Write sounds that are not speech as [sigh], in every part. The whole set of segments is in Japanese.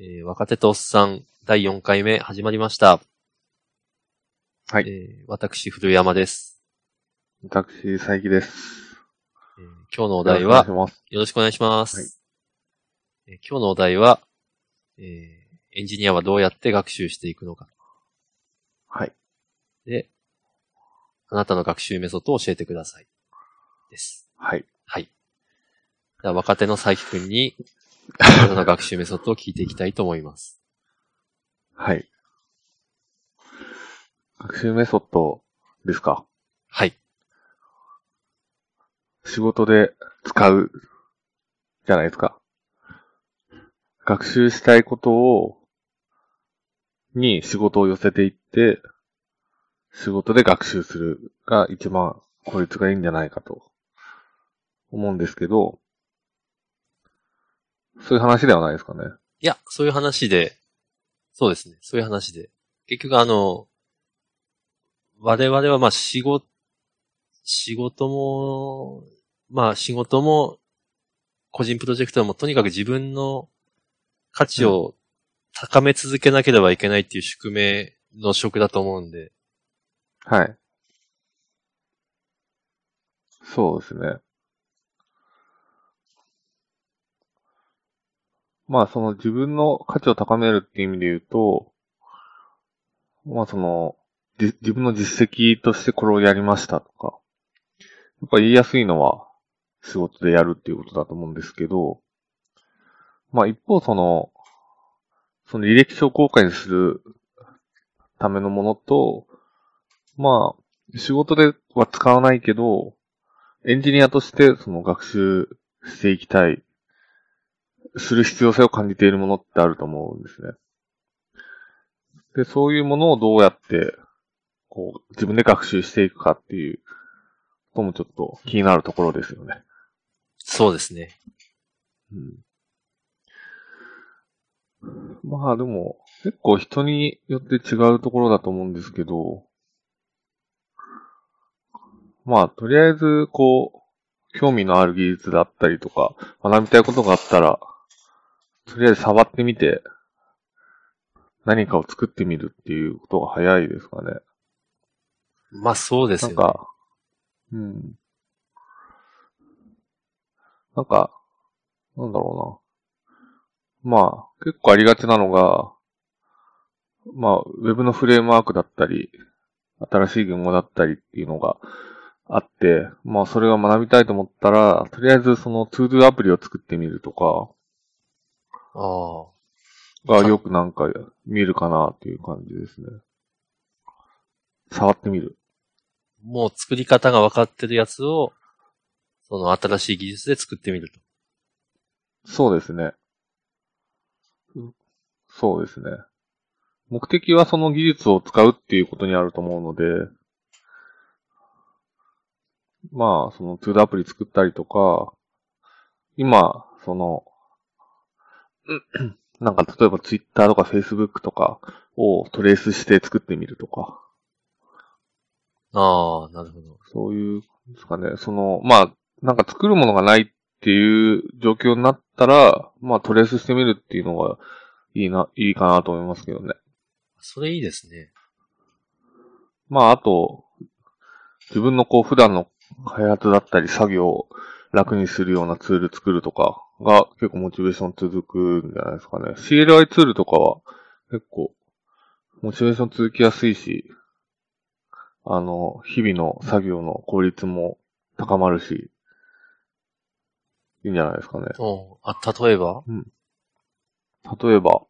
えー若手とおっさん第4回目始まりました。はいえー私、古山です、私、佐伯です。えー今日のお題は、よろしくお願いします。えー今日のお題は、えーエンジニアはどうやって学習していくのか。はい。で、あなたの学習メソッドを教えてください。です。はい。はい。では若手の佐伯くんに、あなたの学習メソッドを聞いていきたいと思います。はい。学習メソッドですか？はい。仕事で使う、じゃないですか。学習したいことを、に仕事を寄せていって、仕事で学習するが一番効率がいいんじゃないかと思うんですけど、そういう話ではないですかね。いや、そういう話で、そうですね。そういう話で。結局あの、我々はまあ仕事、仕事も、まあ仕事も、個人プロジェクトもとにかく自分の価値を高め続けなければいけないっていう宿命の職だと思うんで。はい。そうですね。まあその自分の価値を高めるっていう意味で言うと、まあその、じ自分の実績としてこれをやりましたとか、やっぱ言いやすいのは仕事でやるっていうことだと思うんですけど、まあ一方その、その履歴書を公開にするためのものと、まあ、仕事では使わないけど、エンジニアとしてその学習していきたい、する必要性を感じているものってあると思うんですね。で、そういうものをどうやって、こう、自分で学習していくかっていうこともちょっと気になるところですよね。そうですね。うん。まあでも、結構人によって違うところだと思うんですけど、まあ、とりあえず、こう、興味のある技術だったりとか、学びたいことがあったら、とりあえず触ってみて、何かを作ってみるっていうことが早いですかね。まあそうですよね。なんか、うん。なんか、なんだろうな。まあ、結構ありがちなのが、まあ、ウェブのフレームワークだったり、新しい言語だったりっていうのがあって、まあ、それが学びたいと思ったら、とりあえずその ToDo アプリを作ってみるとか、ああ。がよくなんか見えるかなっていう感じですね。触ってみる。もう作り方が分かってるやつを、その新しい技術で作ってみると。そうですね。うんそうですね。目的はその技術を使うっていうことにあると思うので、まあ、その 2D アプリ作ったりとか、今、その、うんなんか例えば Twitter とか Facebook とかをトレースして作ってみるとか、ああ、なるほど。そういう、ですかね、その、まあ、なんか作るものがないっていう状況になったら、まあトレースしてみるっていうのがいいな、いいかなと思いますけどね。それいいですね。まああと、自分のこう普段の開発だったり作業を楽にするようなツール作るとかが結構モチベーション続くんじゃないですかね。CLI ツールとかは結構モチベーション続きやすいし、あの、日々の作業の効率も高まるし、いいんじゃないですかね。うん。あ、例えば？例えば、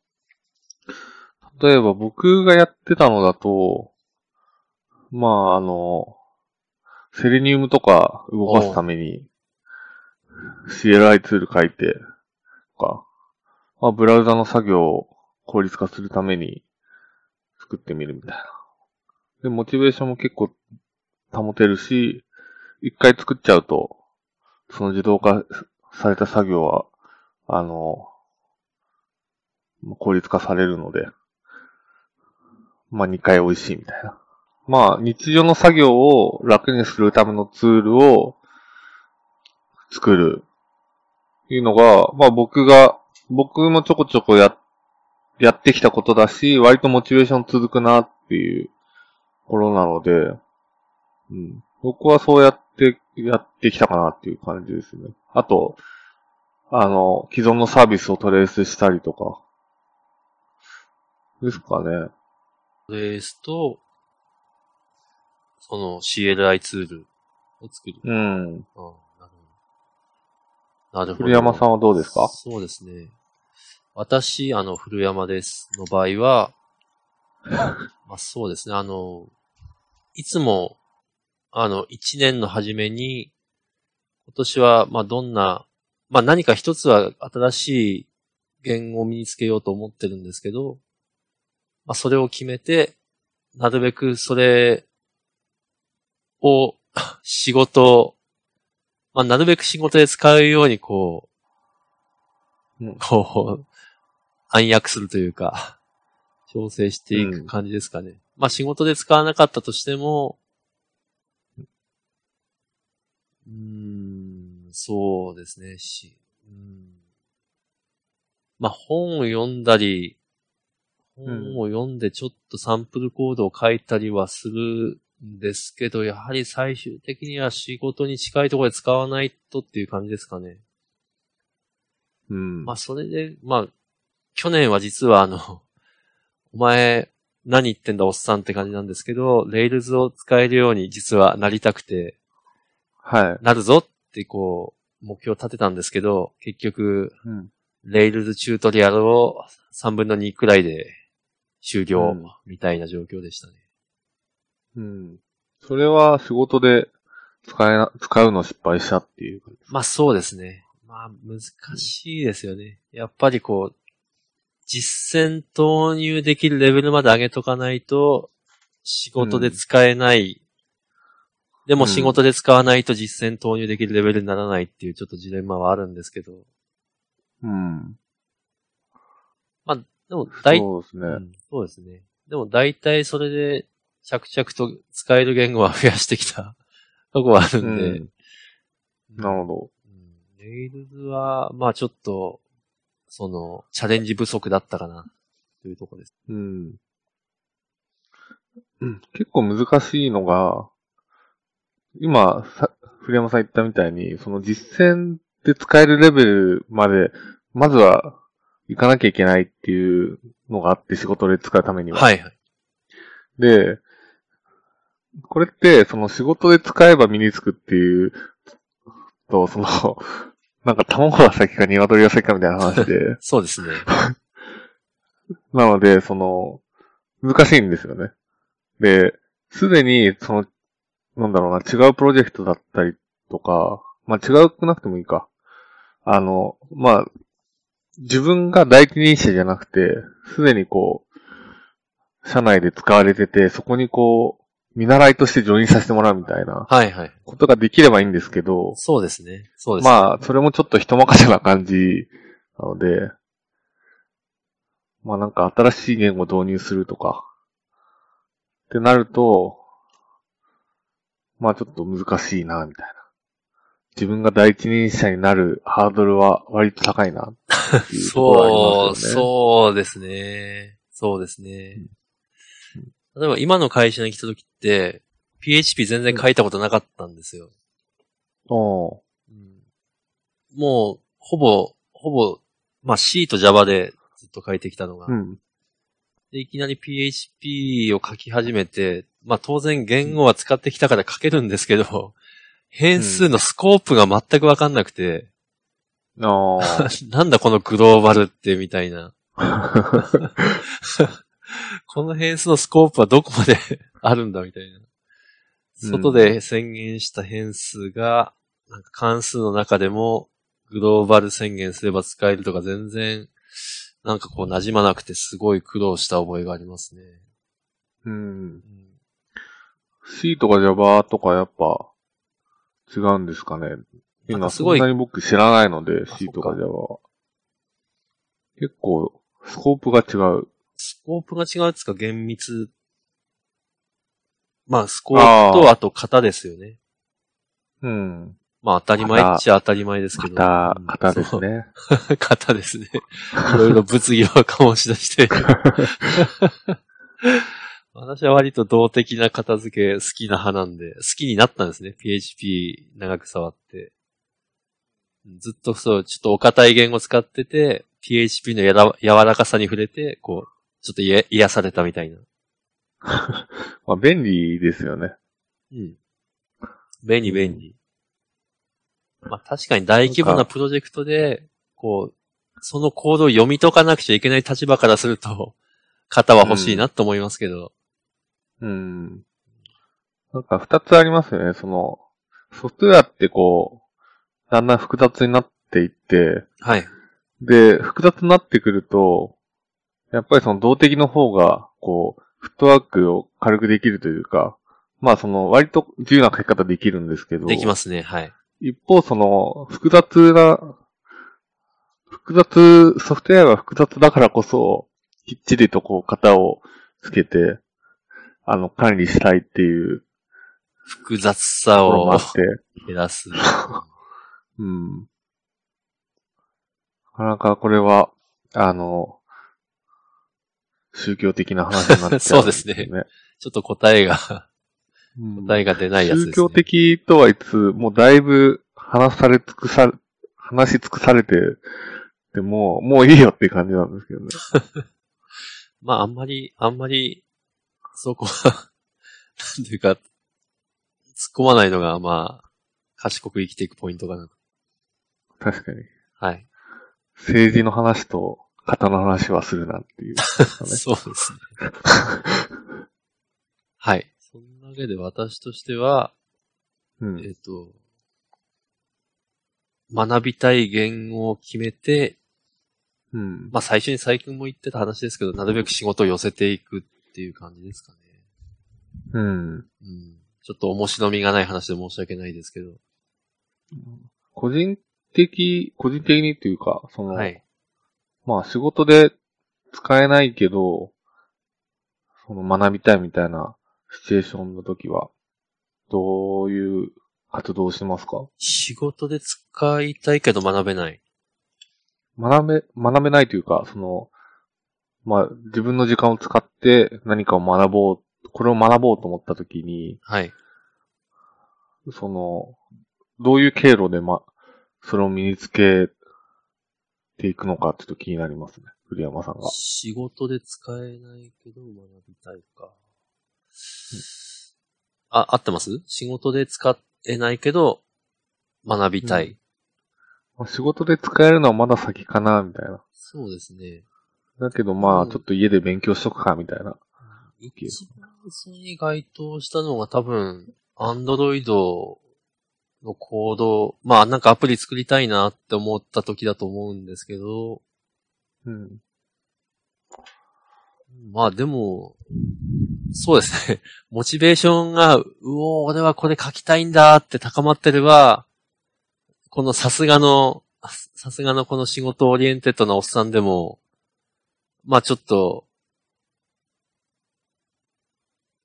例えば僕がやってたのだと、まああの、セレニウムとか動かすために CLI ツール書いて、とか、まあ、ブラウザの作業を効率化するために作ってみるみたいな。で、モチベーションも結構保てるし、一回作っちゃうと、その自動化された作業は、あの、効率化されるので、まあ二回美味しいみたいな。まあ日常の作業を楽にするためのツールを作る。いうのが、まあ僕が、僕もちょこちょこやっやってきたことだし、割とモチベーション続くなっていうところなので、うん。僕はそうやってやってきたかなっていう感じですね。あと、あの、既存のサービスをトレースしたりとか。ですかね。レースと、その CLI ツールを作る。うん。うん、なるほど。古山さんはどうですか？そうですね。私、あの、古山ですの場合は、[laughs] まあそうですね、あの、いつも、あの、一年の初めに、今年は、まあどんな、まあ何か一つは新しい言語を身につけようと思ってるんですけど、まあそれを決めて、なるべくそれを [laughs] 仕事、まあなるべく仕事で使うようにこう、うん。こう、暗躍するというか、調整していく感じですかね。まあ仕事で使わなかったとしても、うーん、そうですね、し、うん、まあ本を読んだり、本を読んでちょっとサンプルコードを書いたりはするんですけど、やはり最終的には仕事に近いところで使わないとっていう感じですかね。うん。まあ、それで、まあ、去年は実はあの、[laughs] お前、何言ってんだおっさんって感じなんですけど、レイルズを使えるように実はなりたくて、はい。なるぞってこう、目標を立てたんですけど、結局、うん。レイルズチュートリアルを3分の2くらいで終了うんみたいな状況でしたね。うん。それは仕事で使えな、使うの失敗したっていう感じ。まあそうですね。まあ難しいですよね。やっぱりこう、実践投入できるレベルまで上げとかないと、仕事で使えない。でも仕事で使わないと実践投入できるレベルにならないっていうちょっとジレンマはあるんですけど。うん。まあ、でも大、そうですね。うんそうですね。でも大体それで着々と使える言語は増やしてきた [laughs] とこはあるんで。うんなるほど。うんレイルズは、まあちょっと、その、チャレンジ不足だったかな、というところです。うん。うん結構難しいのが、今、さ古山さん言ったみたいに、その実践で使えるレベルまで、まずは行かなきゃいけないっていうのがあって、仕事で使うためには。はいはい。で、これって、その仕事で使えば身につくっていう、と、その、[laughs] なんか卵が先か鶏が先かみたいな話で、[laughs] そうですね。[laughs] なので、その、難しいんですよね。で、すでに、その、なんだろうな、違うプロジェクトだったりとか、まあ、違うくなくてもいいか。あの、まあ、自分が第一人者じゃなくて、すでにこう、社内で使われてて、そこにこう、見習いとしてジョインさせてもらうみたいなはいはい。ことができればいいんですけど、そうですね。そうですね。まあ、それもちょっと人任せな感じなので、まあなんか新しい言語を導入するとか、ってなると、まあちょっと難しいな、みたいな。自分が第一人者になるハードルは割と高いな、[laughs] そう。そうですね。そうですね。例えば今の会社に来た時って、PHP 全然書いたことなかったんですよ。うんもう、ほぼ、ほぼ、まあ C と Java でずっと書いてきたのが。うん。で、いきなり PHP を書き始めて、まあ当然言語は使ってきたから書けるんですけど、変数のスコープが全くわかんなくて、ああ。[laughs] なんだこのグローバルってみたいな。[laughs] この変数のスコープはどこまで [laughs] あるんだみたいな。うん外で宣言した変数が、なんか関数の中でもグローバル宣言すれば使えるとか全然、なんかこう馴染まなくてすごい苦労した覚えがありますね。うん。うん C とか Java とかやっぱ違うんですかね。なん今かすごいそんなに僕知らないので、あ C とか Java は。結構、スコープが違う。スコープが違うっつうか厳密。まあ、スコープとあと型ですよね。うん。まあ当たり前っちゃ当たり前ですけど。型うん、型ですね。[laughs] 型ですね。いろいろ物議を醸し出して。[laughs] 私は割と動的な片付け好きな派なんで、好きになったんですね。PHP 長く触って。ずっとそう、ちょっとお堅い言語使ってて、PHP のやら柔らかさに触れて、こう、ちょっと癒癒されたみたいな。[laughs] まあ、便利ですよね。うん。便利便利。まあ確かに大規模なプロジェクトで、こう、そのコードを読み解かなくちゃいけない立場からすると、[laughs] 型は欲しいなと思いますけど。うん。なんか二つありますよね。その、ソフトウェアってこう、だんだん複雑になっていって、はい。で、複雑になってくると、やっぱりその動的の方が、こう、フットワークを軽くできるというか、まあその割と自由な書き方できるんですけど、できますね。はい。一方その複雑な、複雑、ソフトウェアが複雑だからこそ、きっちりとこう型をつけて、あの管理したいっていう複雑さを減らす。[laughs] うん。なかなかこれは、あの、宗教的な話になっちゃう、[laughs] そうですねちょっと答えが、うん答えが出ないやつです、ね。宗教的とは言いつつ、もうだいぶ話され尽くされ、話し尽くされて、でもう、もういいよって感じなんですけどね。[laughs] まああんまり、あんまり、そこは、[laughs] なんていうか、突っ込まないのが、まあ、賢く生きていくポイントかな。確かに。はい。政治の話と型の話はするなっていう、[laughs] ね。そうですね。はい。そんなわけで私としては、うん。えっ、と、学びたい言語を決めて、うん。まあ最初に最近も言ってた話ですけど、なるべく仕事を寄せていくっていう感じですかね。うん。うん。ちょっと面白みがない話で申し訳ないですけど。個人的、個人的にっていうか、その、はい。まあ仕事で使えないけど、その学びたいみたいなシチュエーションの時は、どういう活動をしますか？仕事で使いたいけど学べない。学べ、学べないというか、その、まあ自分の時間を使って何かを学ぼう、これを学ぼうと思った時に、はい。その、どういう経路でま、それを身につけていくのかちょっと気になりますね。栗山さんが。仕事で使えないけど学びたいか。あ、合ってます？仕事で使えないけど学びたい。うんまあ仕事で使えるのはまだ先かな、みたいな。そうですね。だけどまあ、うんちょっと家で勉強しとくか、みたいな。一番それに該当したのが多分、アンドロイドのコード、まあなんかアプリ作りたいなって思った時だと思うんですけど、うん。まあでも、そうですね。[laughs] モチベーションが、うおー、俺はこれ書きたいんだって高まってれば、このさすがの、さすがのこの仕事 oriented なおっさんでも、まあちょっと、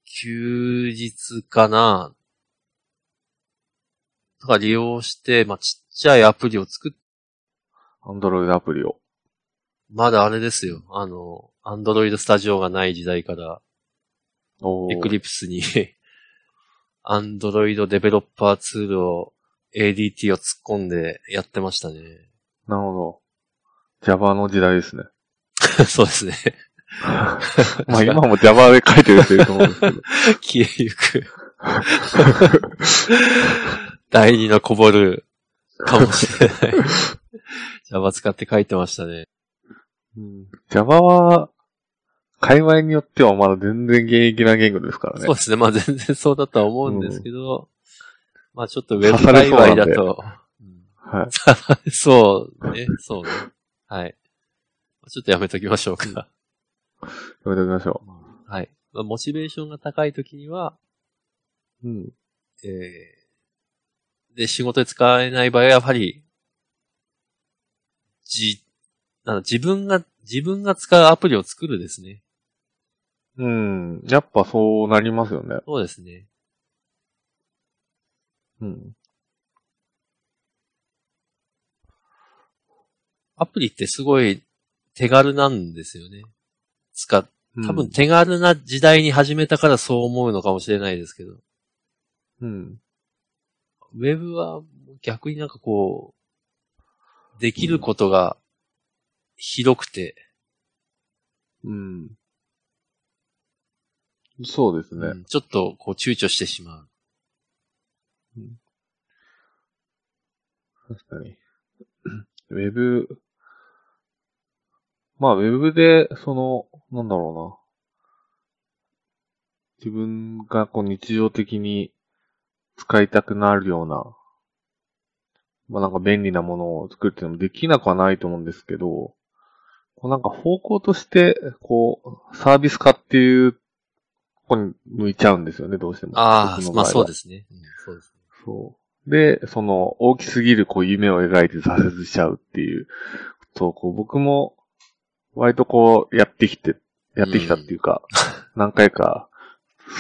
休日かな、とか利用して、まあちっちゃいアプリを作っアンドロイドアプリを。まだあれですよ。あの、 Android Studio がない時代から、 Eclipse に、[laughs] アンドロイドデベロッパーツールを、ADT を突っ込んでやってましたね。なるほど。Java の時代ですね。[laughs] そうですね。[laughs] まあ今も Java で書いてる人いると思うんですけど。消えゆく。第二のこぼる [laughs] かもしれない。Java 使って書いてましたね。うん Java は、界隈によってはまだ全然現役な言語ですからね。そうですね。まあ全然そうだとは思うんですけど、まあちょっとウェブ界隈だと、うんはい。そうね、そうね。はい。ちょっとやめときましょうか。やめておきましょはい。まあモチベーションが高いときには、う。うん。えー、で仕事で使えない場合は、やはり、じ、あの、自分が、自分が使うアプリを作るですね。うん。やっぱそうなりますよね。そうですね。うん。アプリってすごい手軽なんですよね。使、多分手軽な時代に始めたからそう思うのかもしれないですけど。うん。ウェブは逆になんかこう、できることが広くて、うん。そうですね。うんちょっとこう躊躇してしまう。確かに。ウェブ、まあ、ウェブで、その、なんだろうな。自分がこう日常的に使いたくなるような、まあなんか便利なものを作るっていうのもできなくはないと思うんですけど、こうなんか方向として、こう、サービス化っていう、ここに向いちゃうんですよね、どうしても。ああ、まあそうですね。うん、そうですね。そう。で、その、大きすぎるこう夢を描いて挫折しちゃうっていうことを、こう僕も、割とこう、やってきて、やってきたっていうか、何回か、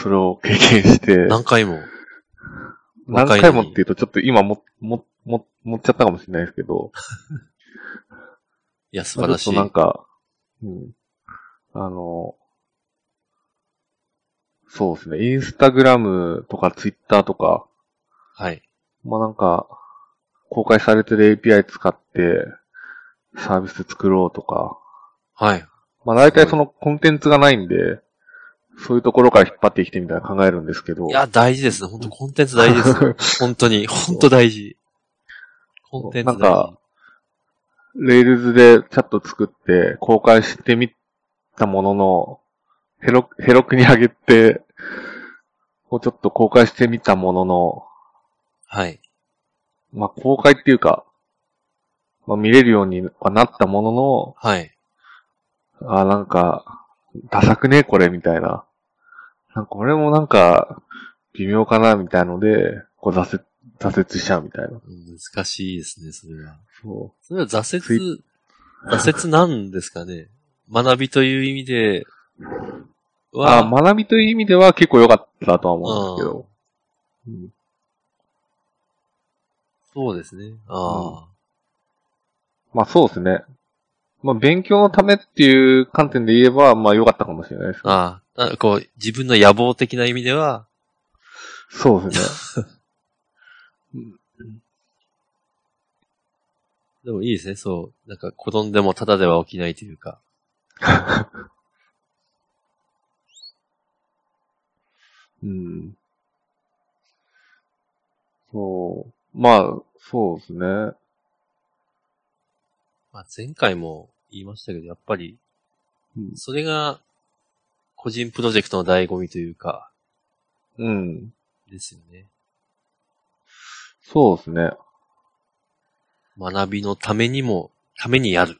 それを経験して、何回も。何回もっていうとちょっと今も、も、も、持っちゃったかもしれないですけど、[laughs] いや、素晴らしい。まあちょっとなんか、うん。あの、そうですね、インスタグラムとかツイッターとか、はい。まあなんか、公開されてる API 使って、サービス作ろうとか、はい。まあ大体そのコンテンツがないんで、そういうところから引っ張ってきてみたいな考えるんですけど、いや、大事ですね。本当コンテンツ大事ですよ。[laughs] 本当に、本当大事。コンテンツ大事。なんか Rails でチャット作って公開してみたものの、ヘロ、 Heroku に上げて、こうちょっと公開してみたものの、はい。まあ公開っていうか、まあ見れるようにはなったものの、はい。あ、なんか、ダサくね？これ、みたいな。なんか、これもなんか、微妙かな、みたいので、こう、挫折、挫折しちゃうみたいな。うん難しいですね、それは。そそれは挫折、挫折なんですかね？学びという意味でう。は、あ、学びという意味では結構良かったとは思うんですけど。うんそうですね。ああ、まあそうですね。まあ勉強のためっていう観点で言えば、まあ良かったかもしれないですね。ああ、あこう、自分の野望的な意味では、そうですね。[laughs] でもいいですね、そう。なんか、転んでもただでは起きないというか。[laughs] うん。そう。まあ、そうですね。まあ、前回も言いましたけど、やっぱり、うんそれが、個人プロジェクトの醍醐味というか、うん。ですよね。そうですね。学びのためにも、ためにやる。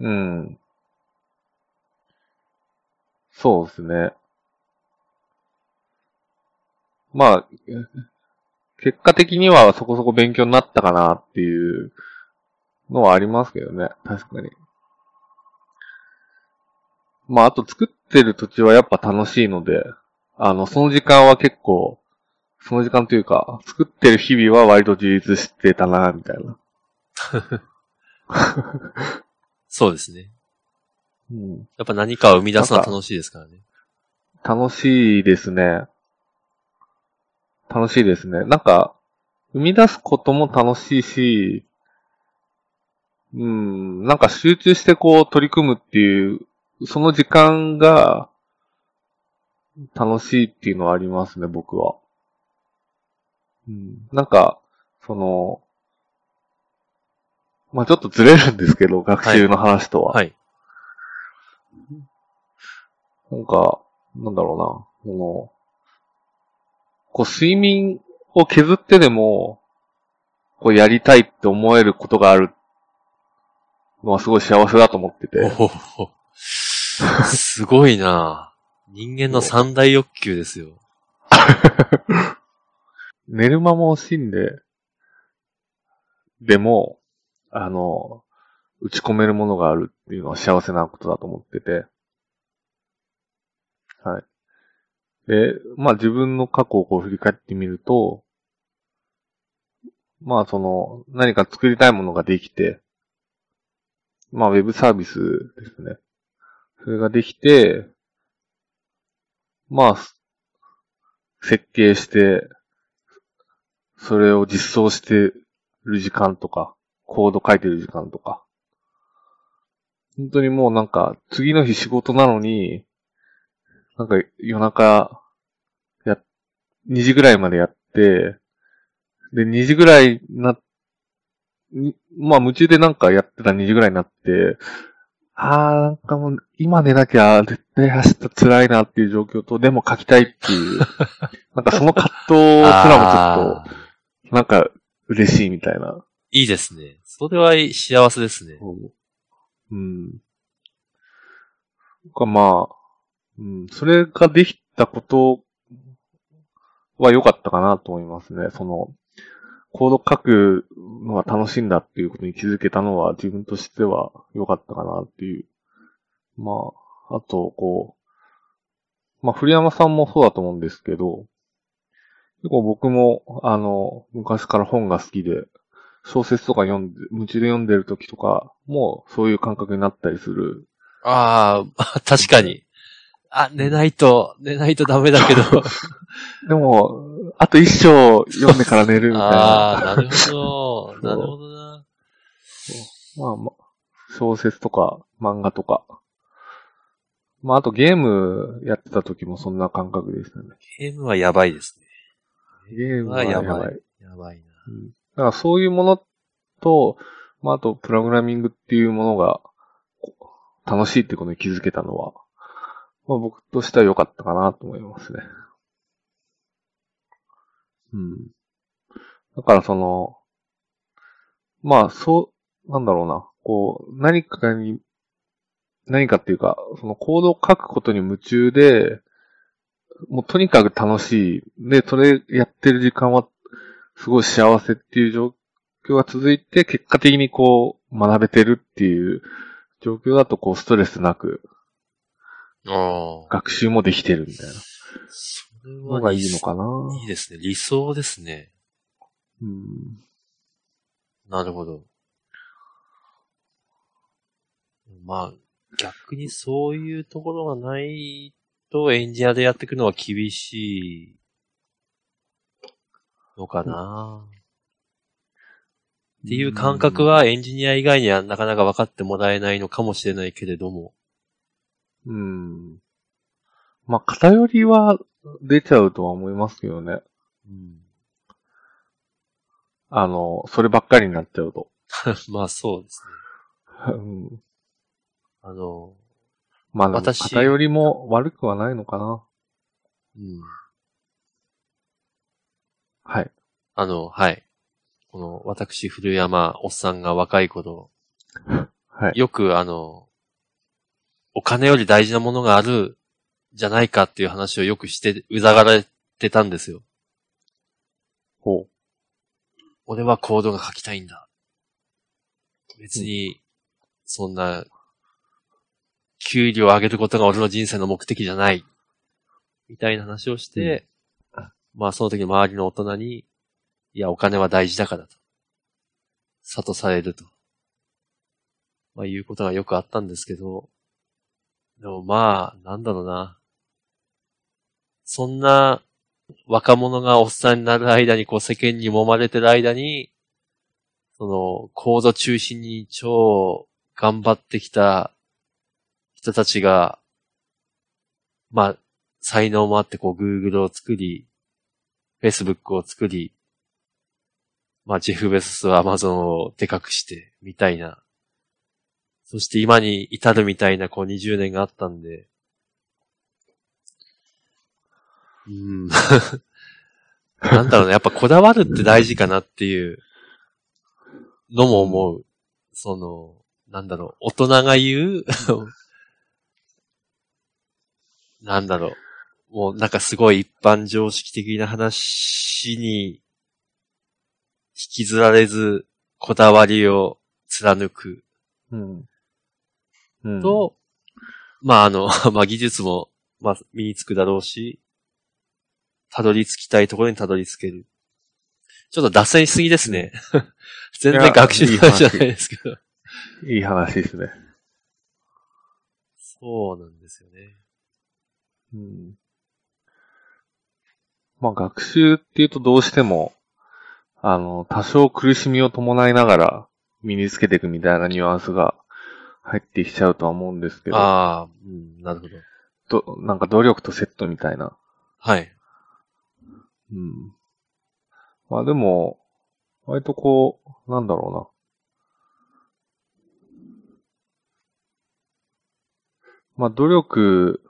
うん。そうですね。まあ、え結果的にはそこそこ勉強になったかなっていうのはありますけどね。確かに。まあ、あと作ってる土地はやっぱ楽しいので、あの、その時間は結構、その時間というか、作ってる日々は割と充実してたな、みたいな。そうですね。うん。やっぱ何かを生み出すのは楽しいですからね。楽しいですね。楽しいですね。なんか、生み出すことも楽しいし、うん、なんか集中してこう取り組むっていう、その時間が楽しいっていうのはありますね、僕は。うん、なんか、その、まあちょっとずれるんですけど、学習の話とは。はい。なんか、なんだろうな、その、こう睡眠を削ってでも、こうやりたいって思えることがあるのはすごい幸せだと思ってて。おおすごいな人間の三大欲求ですよ。[laughs] 寝る間も惜しんで、でも、あの、打ち込めるものがあるっていうのは幸せなことだと思ってて。はい。で、まあ自分の過去をこう振り返ってみると、まあその、何か作りたいものができて、まあ、ウェブサービスですね。それができて、まあ、設計して、それを実装してる時間とか、コード書いてる時間とか。本当にもうなんか、次の日仕事なのに、なんか夜中、や、2時ぐらいまでやって、で、2時ぐらいな、にまあ夢中でなんかやってた2時ぐらいになって、あー、なんかもう、今寝なきゃ絶対走ったら辛いなっていう状況と、でも書きたいっていう、[laughs] なんかその葛藤すらもちょっと、なんか嬉しいみたいな。いいですね。それは幸せですね。うんかまあ、うん、それができたことは良かったかなと思いますね。その、コード書くのは楽しいんだっていうことに気づけたのは自分としては良かったかなっていう。まあ、あと、こう、まあ、古山さんもそうだと思うんですけど、結構僕も、あの、昔から本が好きで、小説とか読んで、夢中で読んでる時とか、もうそういう感覚になったりする。ああ、[laughs] 確かに。あ、寝ないと、寝ないとダメだけど。[laughs] [laughs] でも、あと一章読んでから寝るみたいああ、な。なるほど。[laughs] なるほどな。まあまあ、小説とか漫画とか。まああとゲームやってた時もそんな感覚でしたね。ゲームはやばいですね。ゲームはあややばい。ばい。やばいな。うんだからそういうものと、まああとプログラミングっていうものが楽しいってことに気づけたのは、まあ僕としては良かったかなと思いますね。うん。だからその、まあそう、なんだろうな、こう、何かに、何かっていうか、そのコードを書くことに夢中で、もうとにかく楽しい。で、それやってる時間はすごい幸せっていう状況が続いて、結果的にこう、学べてるっていう状況だと、こう、ストレスなく、ああ。学習もできてるみたいなのはがいいのかな。いいですね。理想ですね。うん。なるほど。まあ、逆にそういうところがないとエンジニアでやっていくのは厳しいのかな。っていう感覚はエンジニア以外にはなかなか分かってもらえないのかもしれないけれども。うん。まあ、偏りは出ちゃうとは思いますけどね。うん、あの、そればっかりになっちゃうと。[laughs] まあそうですね。うんあの、まあ、私偏りも悪くはないのかな。うん。はい。あの、はい。この、私、古山、おっさんが若い頃、[laughs] はい。よくあの、お金より大事なものがあるじゃないかっていう話をよくして、うざがられてたんですよ。ほ俺はコードが書きたいんだ。別に、そんな、給料を上げることが俺の人生の目的じゃない。みたいな話をして、まあその時周りの大人に、いや、お金は大事だからと。諭されると。まあいうことがよくあったんですけど、でもまあ、なんだろうな。そんな若者がおっさんになる間にこう世間に揉まれてる間に、その、コード中心に超頑張ってきた人たちが、まあ、才能もあってこう Google を作り、Facebook を作り、まあ、ジェフ・ベススは Amazon をでかくして、みたいな。そして今に至るみたいなこう20年があったんで、うん。[laughs] なんだろうね。やっぱこだわるって大事かなっていうのも思う。その、なんだろう。大人が言う [laughs] なんだろう。もうなんかすごい一般常識的な話に引きずられず、こだわりを貫くう。うん。うん。と、まああの、[laughs] まあ技術も、まあ身につくだろうし、たどり着きたいところにたどり着ける。ちょっと脱線しすぎですね。[laughs] 全然学習の話じゃないですけど。いい話ですね。そうなんですよね。うん。まあ学習っていうとどうしても、あの、多少苦しみを伴いながら身につけていくみたいなニュアンスが入ってきちゃうとは思うんですけど、ああ、うん、なるほど。どなんか努力とセットみたいな。はい。うん。まあでも、割とこう、なんだろうな。まあ努力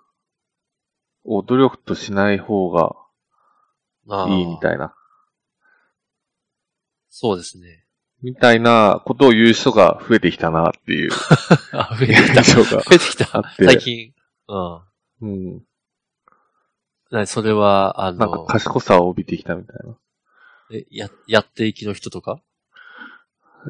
を努力としない方がいいみたいな。そうですね。みたいなことを言う人が増えてきたなっていう [laughs] あ、増えてきた。増えてきた。最近。うん。うん。なそれは、あなんかの、賢さを帯びてきたみたいな。えや、やっていきの人とか？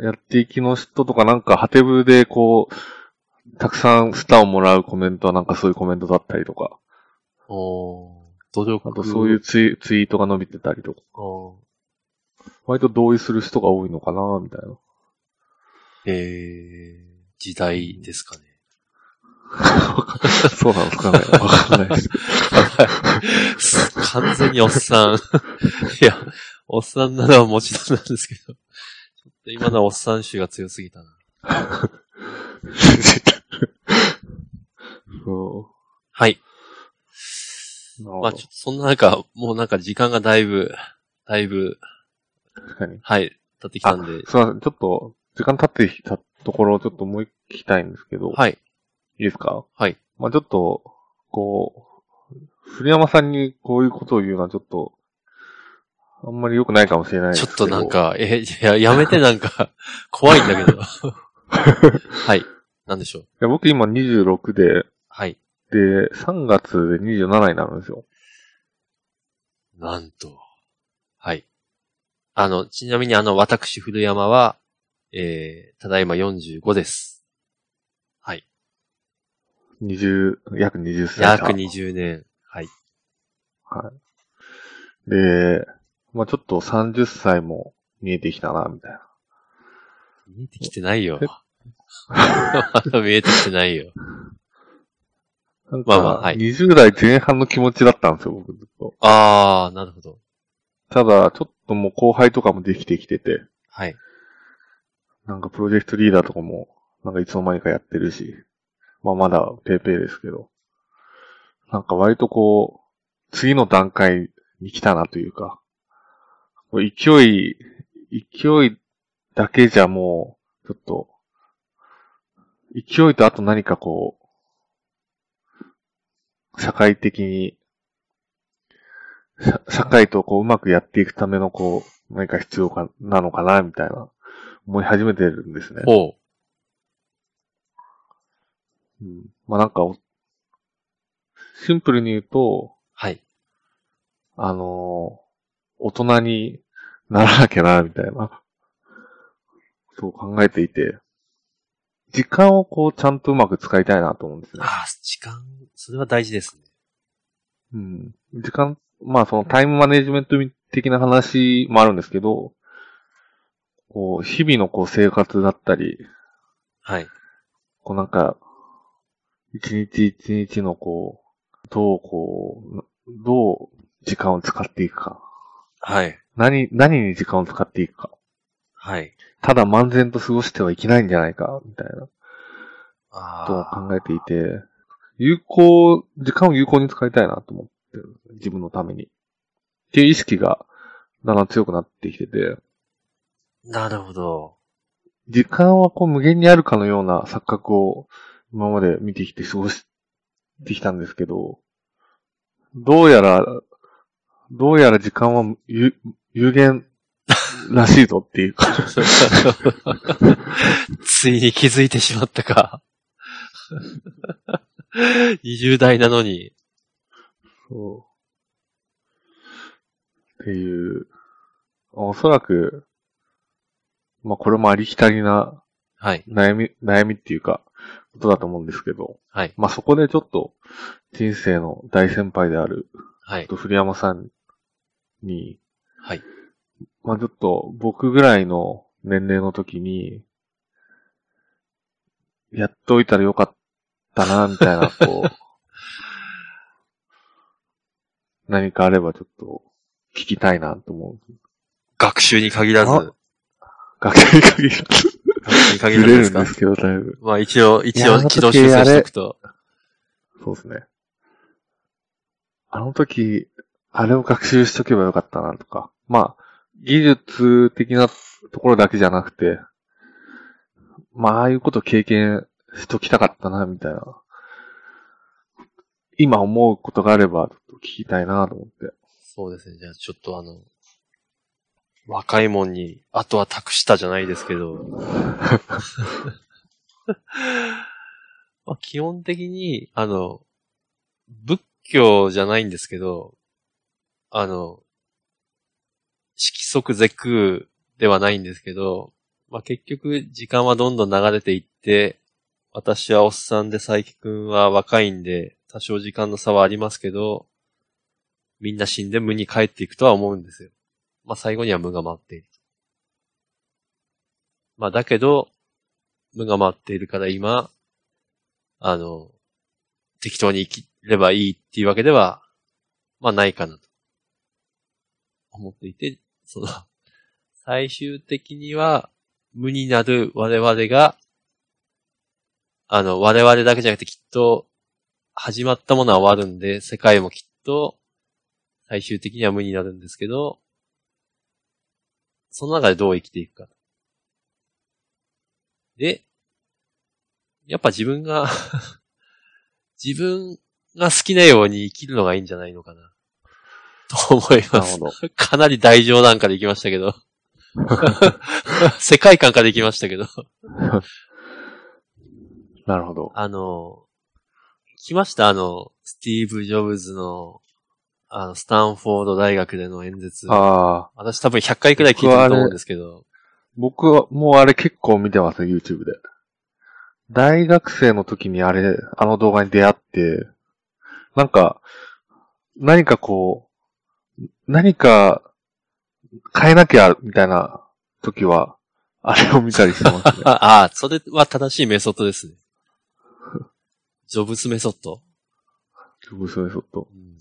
やっていきの人とかなんか、ハテブでこう、たくさんスターをもらうコメントはなんかそういうコメントだったりとか、おー努力。あとそういうツイツイートが伸びてたりとか、割と同意する人が多いのかな、みたいな。えー、時代ですかね。[laughs] そうなんですかね。わかんないです。完全におっさん。いや、おっさんなのはもちろんなんですけど、ちょっと今のはおっさん種が強すぎたな。そはい。う。なるほどまあちょっとそんな中、もうなんか時間がだいぶ、だいぶ、確かに。はい、経ってきたんで。すいません。ちょっと、時間経ってきたところをちょっともう一聞きたいんですけど、はい、いいですか？はい。まあちょっと、こう、古山さんにこういうことを言うのはちょっと、あんまり良くないかもしれないです。ちょっとなんか、え、いや、やめてなんか、[laughs] 怖いんだけど。[laughs] はい。なんでしょう？いや僕今26で、はい。で、3月で27になるんですよ。なんと。はい。あの、ちなみにあの、私、古山は、えー、ただいま45です。はい。20、約20歳差。約20年。はい。はい。で、まあちょっと30歳も見えてきたな、みたいな。見えてきてないよえ？ま [laughs] だ見えてきてないよ。なんか、まあまあはい20代前半の気持ちだったんですよ、僕ずっと。あー、なるほど。ただ、ちょっともう後輩とかもできてきてて、はい。なんかプロジェクトリーダーとかも、なんかいつの間にかやってるし、まあまだペーペーですけど、なんか割とこう、次の段階に来たなというか、勢い、勢いだけじゃもう、ちょっと、勢いとあと何かこう、社会的に、社会とこううまくやっていくためのこう、何か必要か、なのかな、みたいな、思い始めてるんですね。ほうん、まあなんかお、シンプルに言うと、う。はい。あのー大人にならなきゃな、みたいな、そう考えていて、時間をこう、ちゃんとうまく使いたいなと思うんですねあ。ー、時間、それは大事ですね。うん。時間、まあそのタイムマネジメント的な話もあるんですけど、こう、日々のこう生活だったり、はい。こうなんか、一日一日のこう、どうこう、どう時間を使っていくか。はい。何、何に時間を使っていくか。はい。ただ漫然と過ごしてはいけないんじゃないか、みたいなことをあ考えていて、有効、時間を有効に使いたいなと思ってる。自分のために。っていう意識がだんだん強くなってきてて、ー。なるほど。時間はこう無限にあるかのような錯覚を今まで見てきて過ごしてきたんですけど、どうやら、どうやら時間は有有限らしいぞっていうか、ついに気づいてしまったか。20代なのに。そう。っていう、おそらく、まあこれもありきたりなはい。悩み、悩みっていうか、ことだと思うんですけど、はい。まあそこでちょっと人生の大先輩である、はい。古山さんに、はい。まあちょっと僕ぐらいの年齢の時に、やっておいたらよかったな、みたいな、こう、[laughs] 何かあればちょっと聞きたいなと思う。学習に限らず、あ学生に限らず、に限ずれらずですかるんですけど、だいぶ。まあ一応、一応軌道修正しておくと。そうですね。あの時、あれを学習しとけばよかったなとか。まあ、技術的なところだけじゃなくて、まあ、ああいうこと経験しときたかったな、みたいな。今思うことがあれば、ちょっと聞きたいなと思って。そうですね。じゃあちょっとあの、若いもんに、あとは託したじゃないですけど。[laughs] まあ、基本的に、あの、仏教じゃないんですけど、あの、色即是空ではないんですけど、まあ、結局時間はどんどん流れていって、私はおっさんで佐伯くんは若いんで、多少時間の差はありますけど、みんな死んで無に帰っていくとは思うんですよ。まあ、最後には無が待っている。まあ、だけど、無が待っているから今、あの、適当に生きればいいっていうわけでは、まあ、ないかなと。思っていて、その、最終的には、無になる我々が、あの、我々だけじゃなくてきっと、始まったものは終わるんで、世界もきっと、最終的には無になるんですけど、その中でどう生きていくか。で、やっぱ自分が [laughs] 自分が好きなように生きるのがいいんじゃないのかな。と思います。かなり大冗談から行きましたけど。[laughs] 世界観から行きましたけど。なるほど。あの、来ましたあの、スティーブ・ジョブズの、あの、スタンフォード大学での演説。ああ、私多分100回くらい聞いてると思うんですけど。僕はもうあれ結構見てますね、YouTube で。大学生の時にあれ、あの動画に出会って、なんか、何かこう、何か変えなきゃ、みたいな時は、あれを見たりしてますね。[laughs] ああ、それは正しいメソッドですね。[laughs] ジョブズメソッド。ブスメソッド。うん。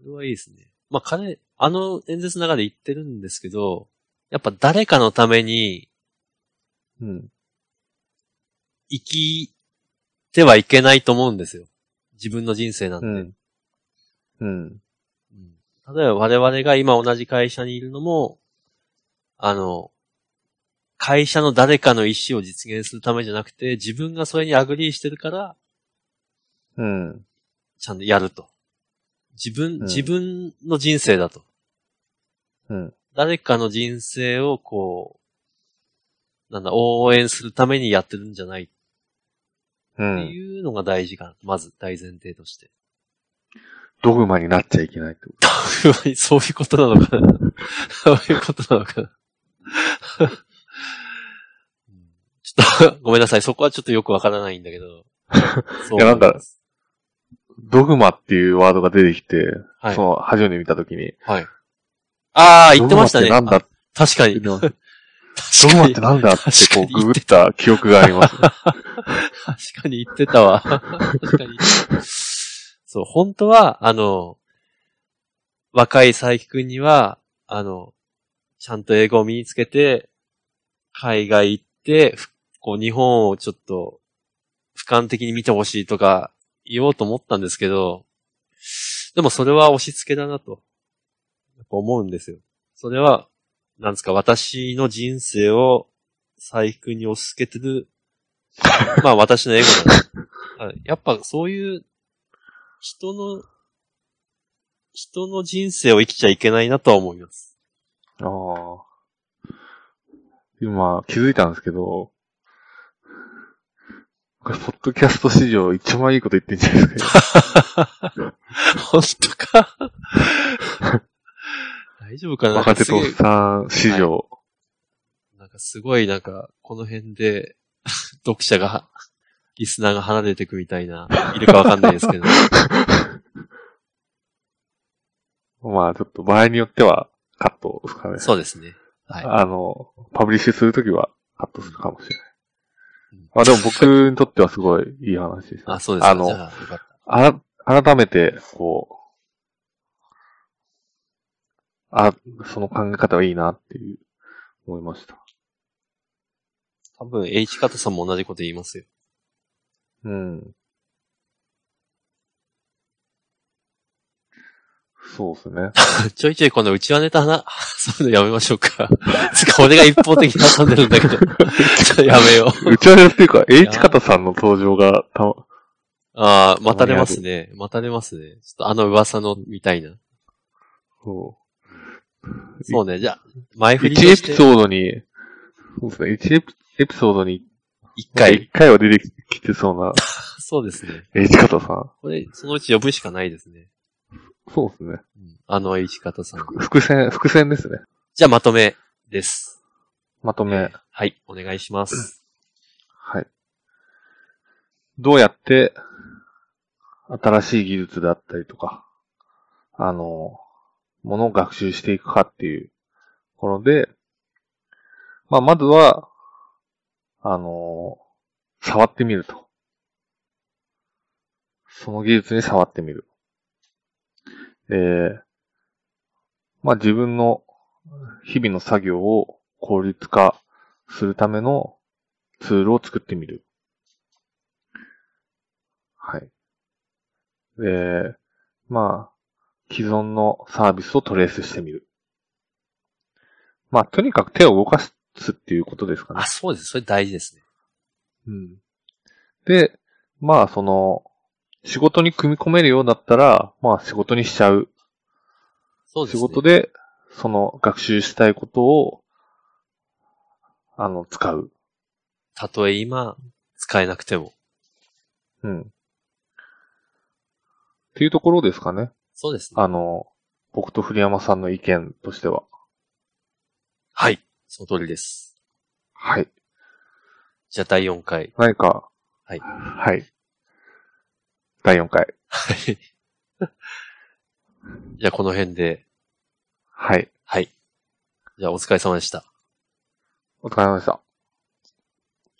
それはいいですね。まあ、彼、あの演説の中で言ってるんですけど、やっぱ誰かのためにうん。生きてはいけないと思うんですよ。自分の人生なんて。うん。うん。うん例えば我々が今同じ会社にいるのも、あの、会社の誰かの意思を実現するためじゃなくて、自分がそれに agree してるから、うん。ちゃんとやると。自分、うん自分の人生だと。うん。誰かの人生をこう、なんだ、応援するためにやってるんじゃないっうてん。いうのが大事かな。まず大前提として。ドグマになっちゃいけないってこそういうことなのかなそういうことなのかな [laughs] うんちょっと、ごめんなさい。そこはちょっとよくわからないんだけど。そ [laughs] ういやなんか。ドグマっていうワードが出てきて、はいその、初めて見たときに。はい。ああ、言ってましたね。なんだ？あ確かに。ドグ確マっ。てなんだってこう、ググった記憶があります。[laughs] 確かに言ってたわ。確かに。そう、本当は、あの、若い佐伯くんには、あの、ちゃんと英語を身につけて、海外行って、ふこう、日本をちょっと、俯瞰的に見てほしいとか言おうと思ったんですけど、でもそれは押し付けだなと、思うんですよ。それは、なんですか、私の人生を佐伯くんに押し付けてる [laughs] まあ私のエゴだな。やっぱそういう人の、人の人生を生きちゃいけないなとは思います。ああ。今、気づいたんですけど、これ、ポッドキャスト史上一番いいこと言ってんじゃないですか。[laughs] 本当か？[laughs] 大丈夫かな？若手とおっさん史上。なんかすごいなんか、この辺で、[laughs] 読者が、リスナーが離れていくみたいな、いるかわかんないですけど。まあ、ちょっと場合によってはカットですかね。そうですね。はい。あの、パブリッシュするときはカットするかもしれない。あ、でも僕にとってはすごいいい話です、ね。あ、そうですか。あの。あら、改めて、こう、あ、その考え方はいいなっていう、思いました。多分、H 方さんも同じこと言いますよ。うん。そうですね。[laughs] ちょいちょいこの内輪ネタな、[laughs] そういうのやめましょうか。[laughs] つか、俺が一方的に挟んでるんだけど。ちょっとやめよう。うちはっていうか、H 方さんの登場がたま、ああ、待たれますね。待たれますね。ちょっとあの噂のみたいな。そそうね、じゃあ、前う。振りと1エしてピソードに、そうですね、1エピエピソードに、一回。1回は出てきてそうなそうですね。H 方さん。これ、そのうち呼ぶしかないですね。そうですね。あの H 方さん。伏線、伏線ですね。じゃあまとめです。まとめ。はい、お願いします。はい。どうやって、新しい技術であったりとか、あの、ものを学習していくかっていうころで、まあ、まずは、あの、触ってみると。その技術に触ってみる。で、まあ、自分の日々の作業を効率化するためのツールを作ってみる。はい。で、まあ、既存のサービスをトレースしてみる。まあ、とにかく手を動かすっていうことですかねあ、。そうです。それ大事ですね。うん。で、まあ、その、仕事に組み込めるようだったら、まあ、仕事にしちゃう。そうです、仕ね。事で、その、学習したいことを、あの、使う。たとえ今、使えなくても。うん。っていうところですかね。そうですね。あの、僕と栗山さんの意見としては。はい。その通りです。はい。じゃあ第4回。何か。はいはい。第4回。はい。[laughs] じゃあこの辺で。はい。はい。じゃあお疲れ様でした。お疲れ様でした。